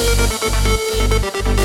フフフフ。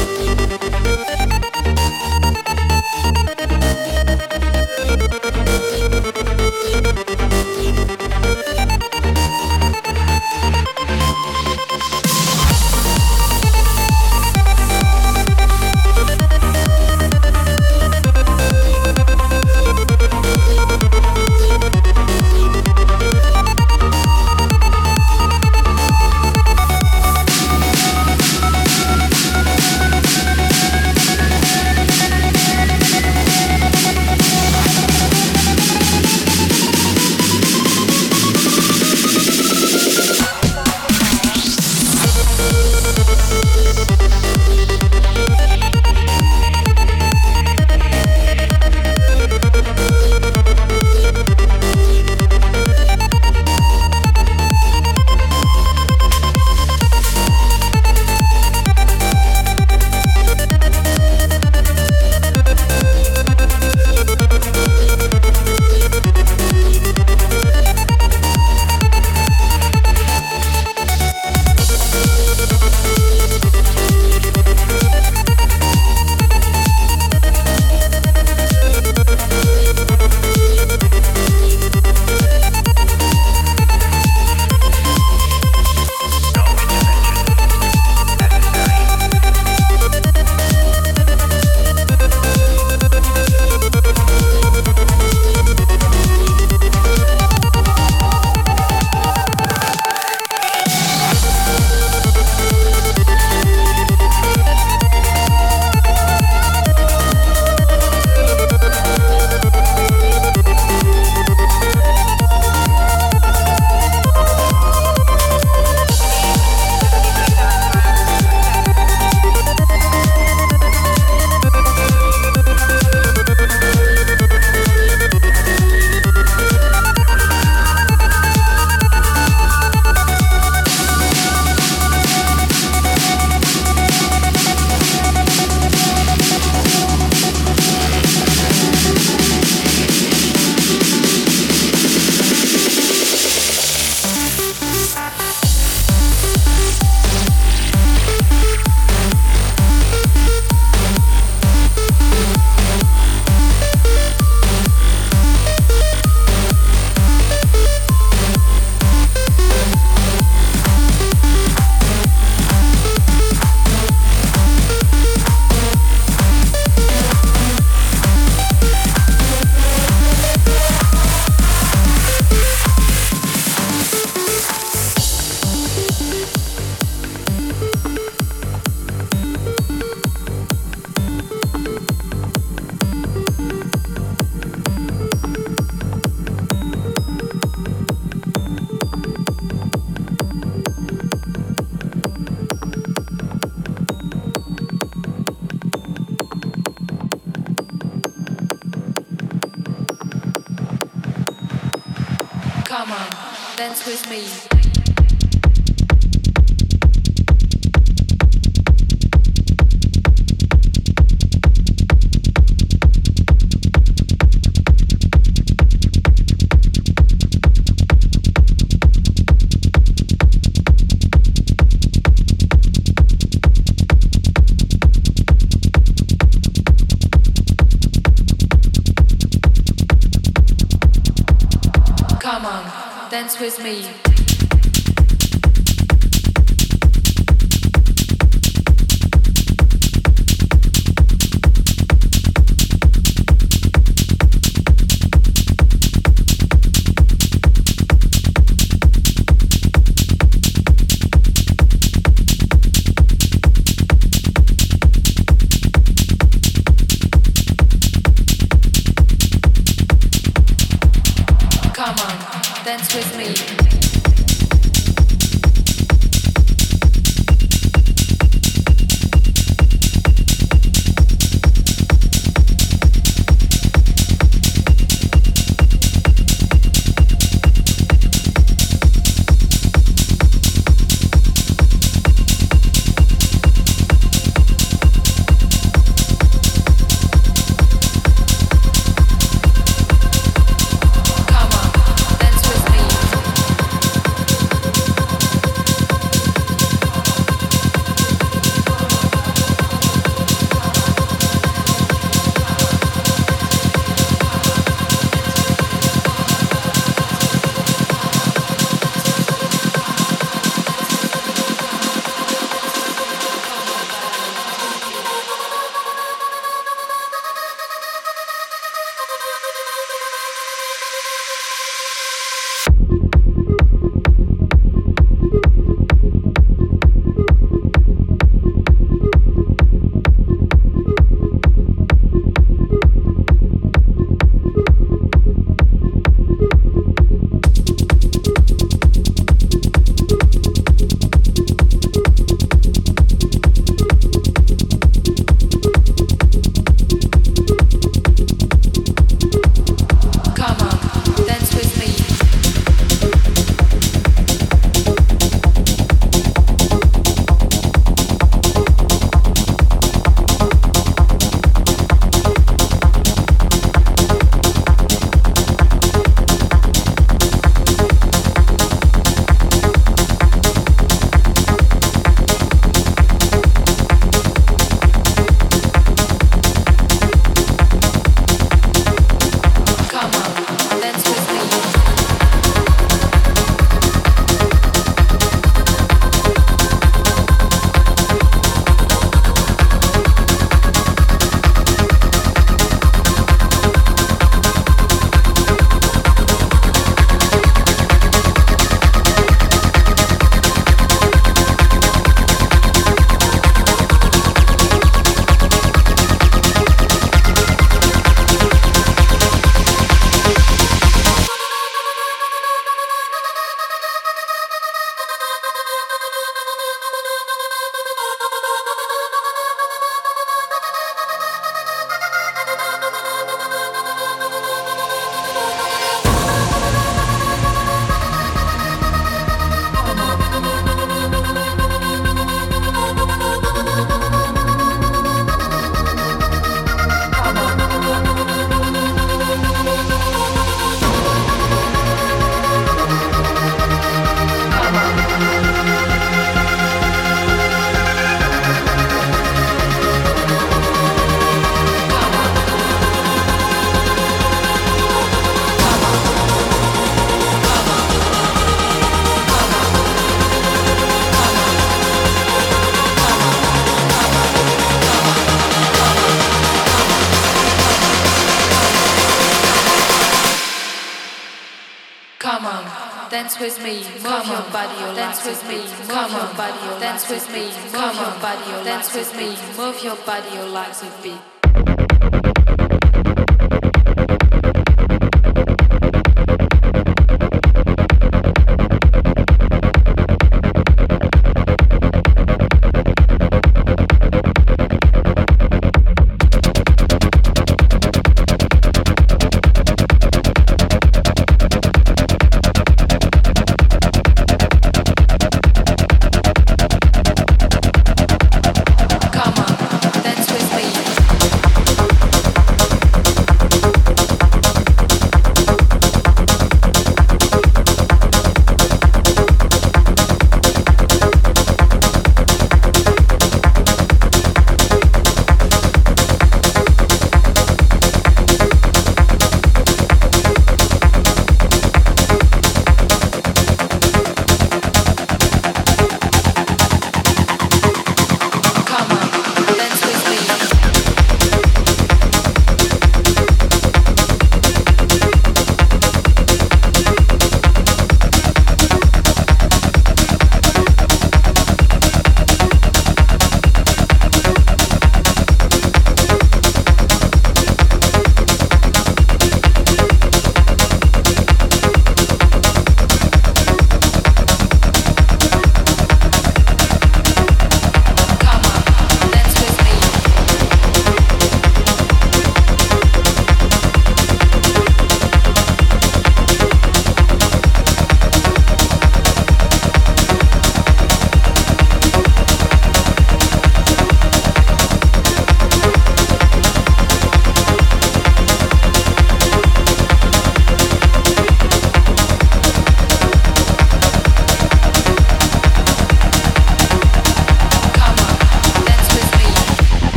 Your body, your legs a beat.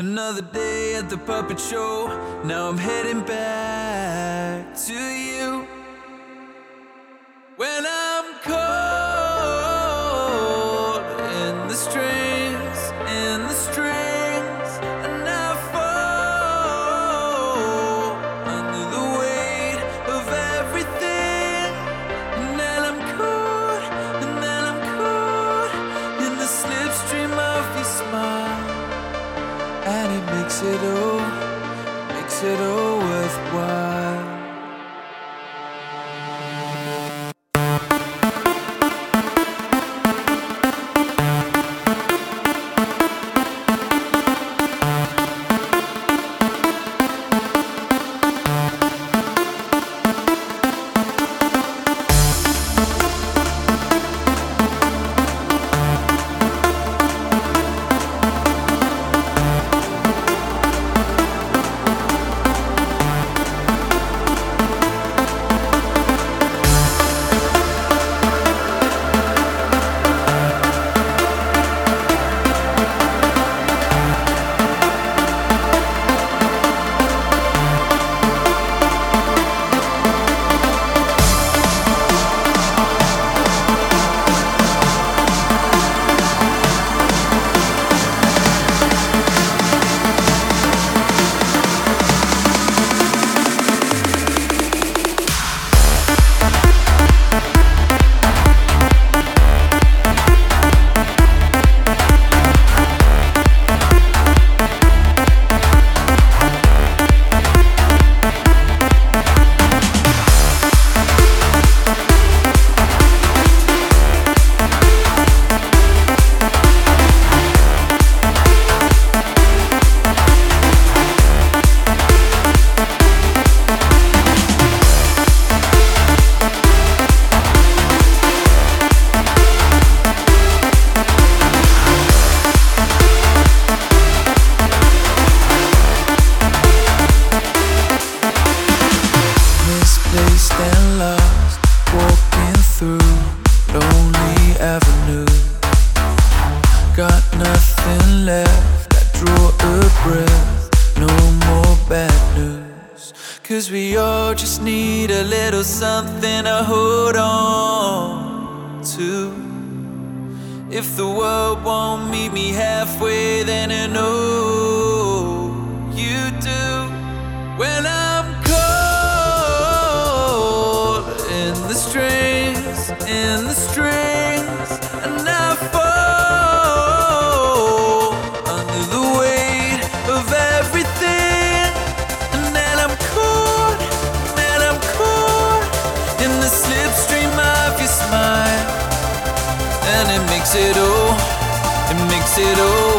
Another day at the puppet show. Now I'm heading back to you. When I something I hope. it all.